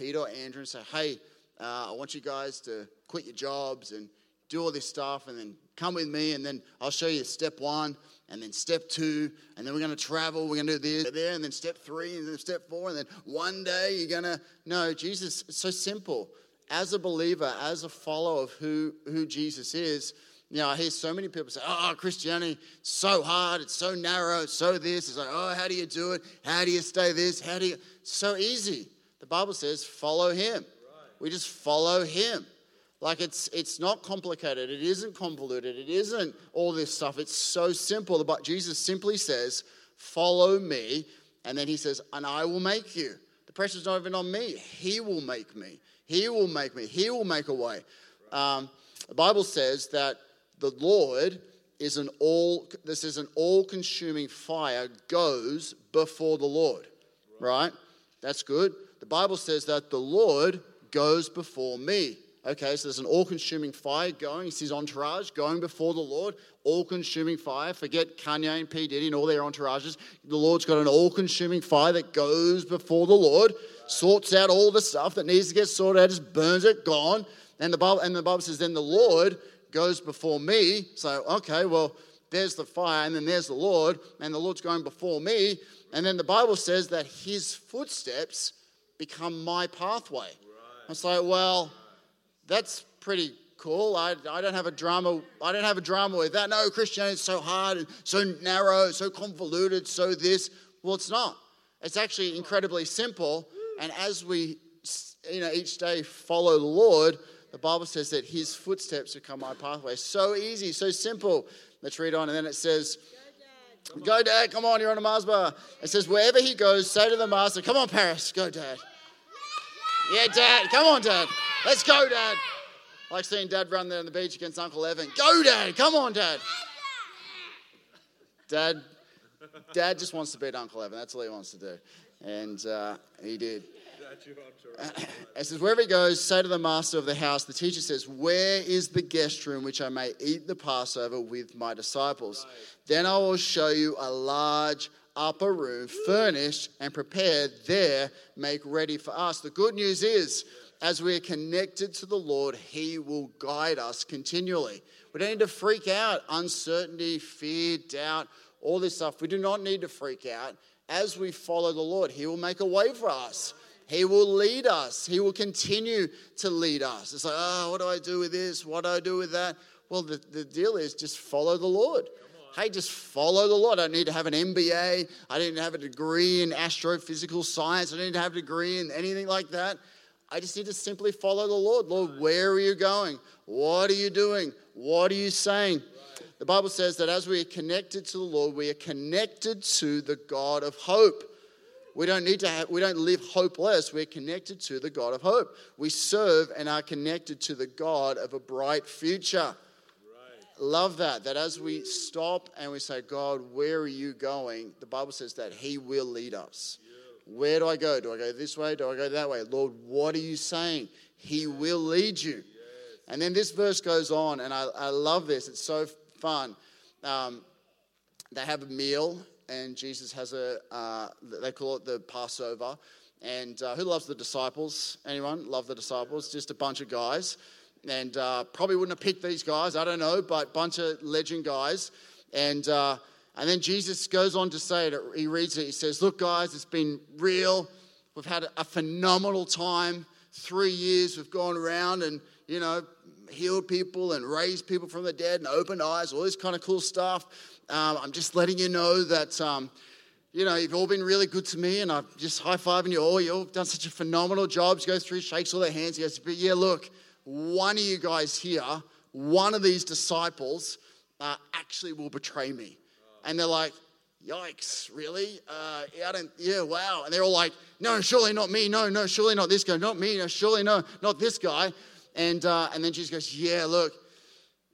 Peter or Andrew and say, hey, uh, I want you guys to quit your jobs and do all this stuff and then come with me and then I'll show you step one and then step two and then we're going to travel we're going to do this there and then step three and then step four and then one day you're going to no jesus it's so simple as a believer as a follower of who who jesus is you know, I hear so many people say, oh, Christianity, so hard, it's so narrow, it's so this. It's like, oh, how do you do it? How do you stay this? How do you? so easy. The Bible says, follow him. We just follow him. Like it's it's not complicated. It isn't convoluted. It isn't all this stuff. It's so simple. But Jesus simply says, follow me. And then he says, and I will make you. The pressure's not even on me. He will make me. He will make me. He will make a way. Um, the Bible says that the Lord is an all this is an all-consuming fire goes before the Lord. Right? That's good. The Bible says that the Lord goes before me. Okay, so there's an all consuming fire going. It's his entourage going before the Lord. All consuming fire. Forget Kanye and P. Diddy and all their entourages. The Lord's got an all consuming fire that goes before the Lord, sorts out all the stuff that needs to get sorted out, just burns it, gone. And the Bible, and the Bible says, then the Lord goes before me. So, okay, well, there's the fire, and then there's the Lord, and the Lord's going before me. And then the Bible says that his footsteps become my pathway. Right. It's like, well, that's pretty cool. I, I don't have a drama. I don't have a drama with that. No, Christianity is so hard and so narrow, so convoluted, so this. Well, it's not. It's actually incredibly simple. And as we, you know, each day follow the Lord, the Bible says that his footsteps become my pathway. So easy, so simple. Let's read on. And then it says, Go, Dad. Go, Dad. Come on, you're on a Mars bar. It says, Wherever he goes, say to the master, Come on, Paris. Go, Dad. Yeah, Dad. Come on, Dad. Let's go, Dad. I like seeing Dad run there on the beach against Uncle Evan. Go, Dad. Come on, Dad. Dad, Dad just wants to beat Uncle Evan. That's all he wants to do. And uh, he did. It says, wherever he goes, say to the master of the house, the teacher says, Where is the guest room which I may eat the Passover with my disciples? Then I will show you a large upper room, furnished and prepared. There, make ready for us. The good news is, as we are connected to the Lord, He will guide us continually. We don't need to freak out, uncertainty, fear, doubt, all this stuff. We do not need to freak out. As we follow the Lord, He will make a way for us. He will lead us. He will continue to lead us. It's like, oh, what do I do with this? What do I do with that? Well, the, the deal is just follow the Lord. Hey, just follow the Lord. I don't need to have an MBA. I didn't have a degree in astrophysical science. I didn't have a degree in anything like that. I just need to simply follow the Lord. Lord, where are you going? What are you doing? What are you saying? The Bible says that as we are connected to the Lord, we are connected to the God of hope. We don't need to have, we don't live hopeless. We're connected to the God of hope. We serve and are connected to the God of a bright future. Love that. That as we stop and we say, God, where are you going? The Bible says that He will lead us. Where do I go? Do I go this way? Do I go that way? Lord, what are you saying? He will lead you. And then this verse goes on, and I, I love this. It's so fun. Um, they have a meal and Jesus has a, uh, they call it the Passover. And uh, who loves the disciples? Anyone love the disciples? Just a bunch of guys. And uh, probably wouldn't have picked these guys, I don't know, but bunch of legend guys. And, uh, and then Jesus goes on to say it, he reads it, he says, Look, guys, it's been real. We've had a phenomenal time. Three years we've gone around and, you know, healed people and raised people from the dead and opened eyes, all this kind of cool stuff. Um, I'm just letting you know that, um, you know, you've all been really good to me, and I'm just high fiving you all. You've done such a phenomenal job. He goes through, shakes all their hands. He goes, But yeah, look, one of you guys here, one of these disciples, uh, actually will betray me. And they're like, Yikes, really? Uh, yeah, I don't, yeah, wow. And they're all like, No, surely not me. No, no, surely not this guy. Not me. No, surely no, not this guy. And, uh, and then Jesus goes, Yeah, look,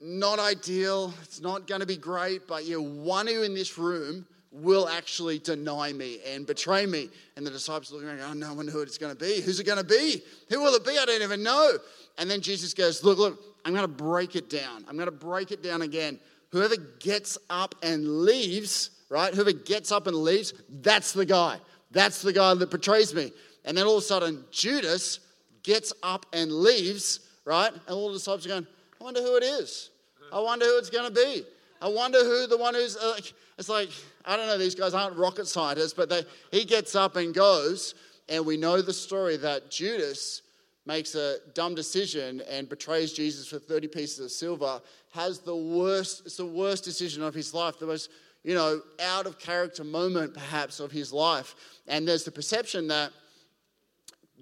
not ideal. It's not going to be great, but yeah, one who in this room will actually deny me and betray me. And the disciples are looking around, oh, no one who it's going to be. Who's it going to be? Who will it be? I don't even know. And then Jesus goes, look, look, I'm going to break it down. I'm going to break it down again. Whoever gets up and leaves, right? Whoever gets up and leaves, that's the guy. That's the guy that betrays me. And then all of a sudden, Judas gets up and leaves, right? And all the disciples are going, I wonder who it is. I wonder who it's going to be. I wonder who the one who's, uh, it's like, I don't know, these guys aren't rocket scientists, but they, he gets up and goes. And we know the story that Judas makes a dumb decision and betrays Jesus for 30 pieces of silver, has the worst, it's the worst decision of his life, the most, you know, out of character moment perhaps of his life. And there's the perception that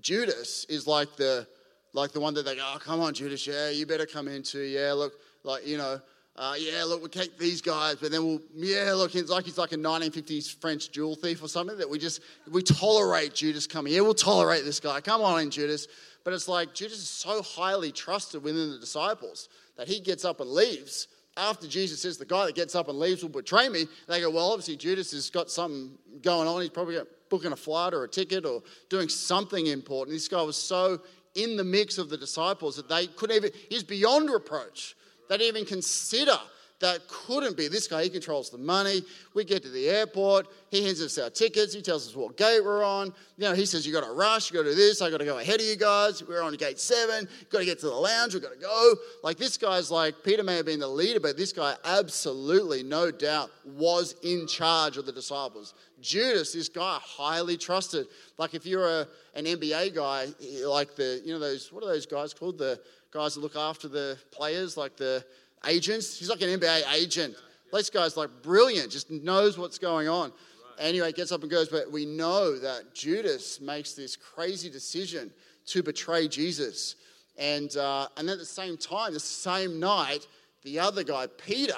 Judas is like the, like the one that they go, oh, come on, Judas, yeah, you better come into, yeah, look, like, you know, uh, yeah, look, we'll take these guys, but then we'll, yeah, look, it's like he's like a 1950s French jewel thief or something that we just, we tolerate Judas coming. Yeah, we'll tolerate this guy. Come on in, Judas. But it's like Judas is so highly trusted within the disciples that he gets up and leaves. After Jesus says, the guy that gets up and leaves will betray me, they go, well, obviously Judas has got something going on. He's probably booking a flight or a ticket or doing something important. This guy was so in the mix of the disciples that they couldn't even, he's beyond reproach. They didn't even consider that couldn't be. This guy, he controls the money. We get to the airport. He hands us our tickets. He tells us what gate we're on. You know, he says, You got to rush. You got to do this. I got to go ahead of you guys. We're on gate seven. Got to get to the lounge. We've got to go. Like, this guy's like, Peter may have been the leader, but this guy absolutely, no doubt, was in charge of the disciples. Judas, this guy, highly trusted. Like, if you're a, an NBA guy, like the, you know, those, what are those guys called? The guys that look after the players, like the, agents. He's like an NBA agent. This guy's like brilliant, just knows what's going on. Anyway, gets up and goes. But we know that Judas makes this crazy decision to betray Jesus. And, uh, and at the same time, the same night, the other guy, Peter,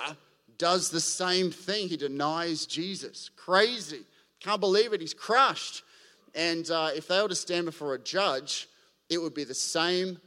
does the same thing. He denies Jesus. Crazy. Can't believe it. He's crushed. And uh, if they were to stand before a judge, it would be the same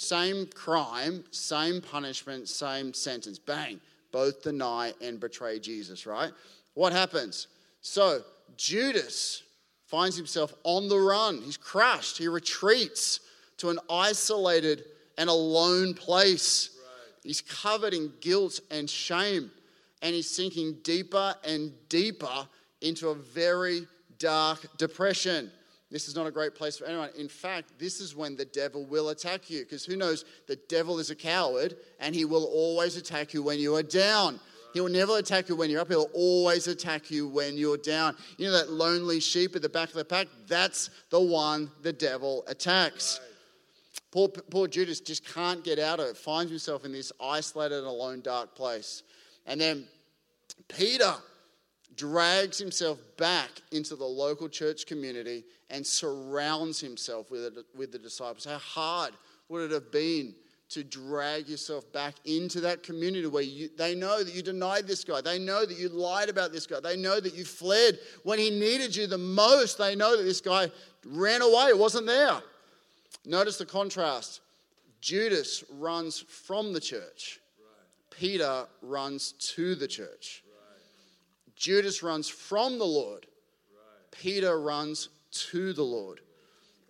same crime, same punishment, same sentence. Bang, both deny and betray Jesus, right? What happens? So, Judas finds himself on the run. He's crushed. He retreats to an isolated and alone place. Right. He's covered in guilt and shame, and he's sinking deeper and deeper into a very dark depression. This is not a great place for anyone. In fact, this is when the devil will attack you because who knows? The devil is a coward and he will always attack you when you are down. He will never attack you when you're up. He'll always attack you when you're down. You know that lonely sheep at the back of the pack? That's the one the devil attacks. Poor, poor Judas just can't get out of it, finds himself in this isolated and alone, dark place. And then Peter drags himself back into the local church community and surrounds himself with, it, with the disciples. How hard would it have been to drag yourself back into that community where you, they know that you denied this guy. They know that you lied about this guy. They know that you fled when he needed you the most. They know that this guy ran away, it wasn't there. Notice the contrast. Judas runs from the church. Peter runs to the church. Judas runs from the Lord. Peter runs to the Lord.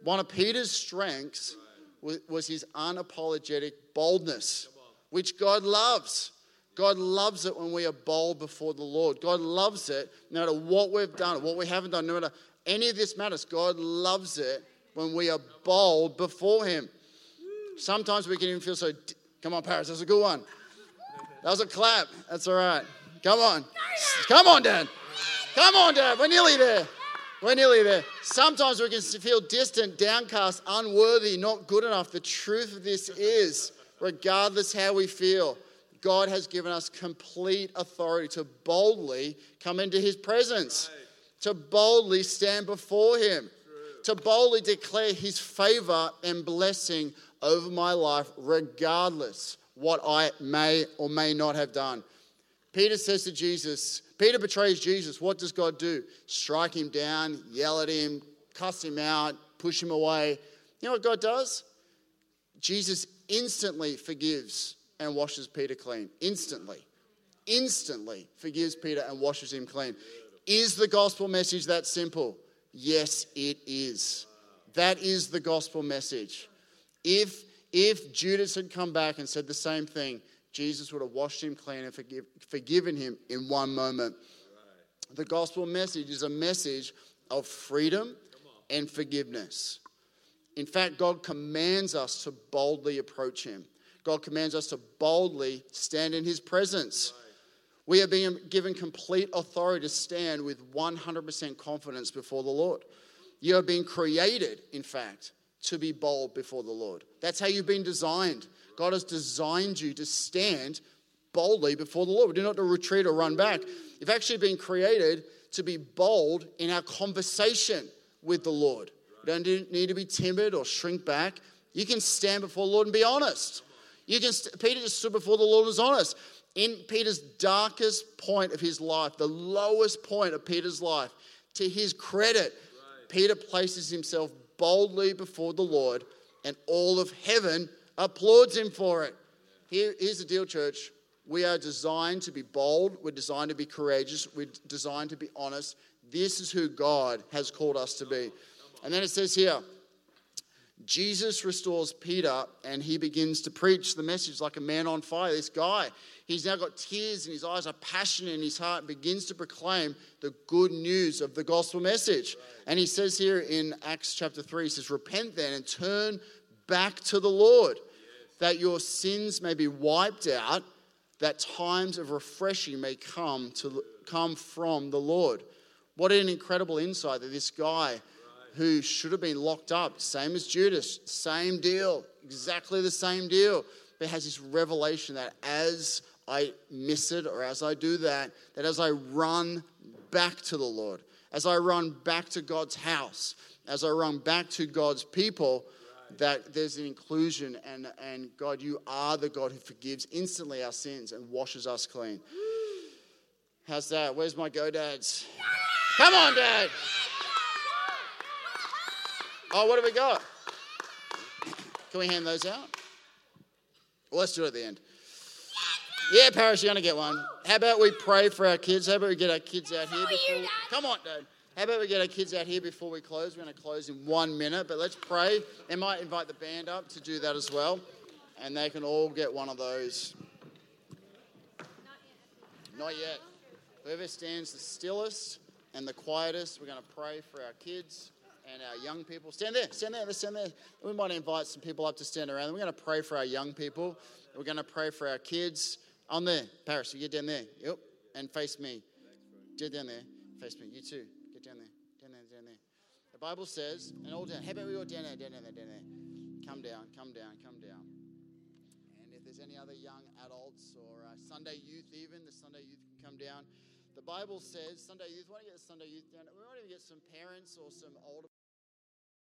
One of Peter's strengths was his unapologetic boldness, which God loves. God loves it when we are bold before the Lord. God loves it no matter what we've done, what we haven't done, no matter any of this matters. God loves it when we are bold before Him. Sometimes we can even feel so. Come on, Paris, that's a good one. That was a clap. That's all right. Come on. Come on, Dad. Come on, Dad. We're nearly there. We're nearly there. Sometimes we can feel distant, downcast, unworthy, not good enough. The truth of this is, regardless how we feel, God has given us complete authority to boldly come into his presence, to boldly stand before him, to boldly declare his favor and blessing over my life, regardless what I may or may not have done. Peter says to Jesus, Peter betrays Jesus. What does God do? Strike him down, yell at him, cuss him out, push him away. You know what God does? Jesus instantly forgives and washes Peter clean. Instantly. Instantly forgives Peter and washes him clean. Is the gospel message that simple? Yes, it is. That is the gospel message. If if Judas had come back and said the same thing, Jesus would have washed him clean and forgive, forgiven him in one moment. The gospel message is a message of freedom and forgiveness. In fact, God commands us to boldly approach Him. God commands us to boldly stand in His presence. We are being given complete authority to stand with 100% confidence before the Lord. You are being created, in fact, to be bold before the Lord. That's how you've been designed. God has designed you to stand boldly before the Lord. We do not to retreat or run back. You've actually been created to be bold in our conversation with the Lord. You don't need to be timid or shrink back. You can stand before the Lord and be honest. You can. Peter just stood before the Lord and was honest. In Peter's darkest point of his life, the lowest point of Peter's life, to his credit. Peter places himself boldly before the Lord, and all of heaven applauds him for it. Here, here's the deal, church. We are designed to be bold. We're designed to be courageous. We're designed to be honest. This is who God has called us to be. And then it says here, Jesus restores Peter and he begins to preach the message like a man on fire. This guy, he's now got tears in his eyes, a passion in his heart, begins to proclaim the good news of the gospel message. And he says here in Acts chapter 3, he says, Repent then and turn back to the Lord, that your sins may be wiped out, that times of refreshing may come, to, come from the Lord. What an incredible insight that this guy who should have been locked up, same as Judas, same deal, exactly the same deal, but has this revelation that as I miss it or as I do that, that as I run back to the Lord, as I run back to God's house, as I run back to God's people, that there's an inclusion and, and God, you are the God who forgives instantly our sins and washes us clean. How's that? Where's my go dads? Come on, dad. Oh, what do we got? Can we hand those out? Well, let's do it at the end. Yeah, Paris, you're going to get one. How about we pray for our kids? How about we get our kids out here before... Come on, Dad. How about we get our kids out here before we close? We're going to close in one minute, but let's pray. I might invite the band up to do that as well, and they can all get one of those. Not yet. Whoever stands the stillest and the quietest, we're going to pray for our kids and our young people. Stand there, stand there, stand there. We might invite some people up to stand around. We're going to pray for our young people. We're going to pray for our kids. On there, Paris, you get down there. Yep, and face me. Get down there, face me. You too. Get down there, down there, down there. The Bible says, and all down. How about we all down there, down there, down there. Come down, come down, come down. And if there's any other young adults or uh, Sunday youth, even the Sunday youth can come down. The Bible says, Sunday youth, why don't you get the Sunday youth down? We might even get some parents or some older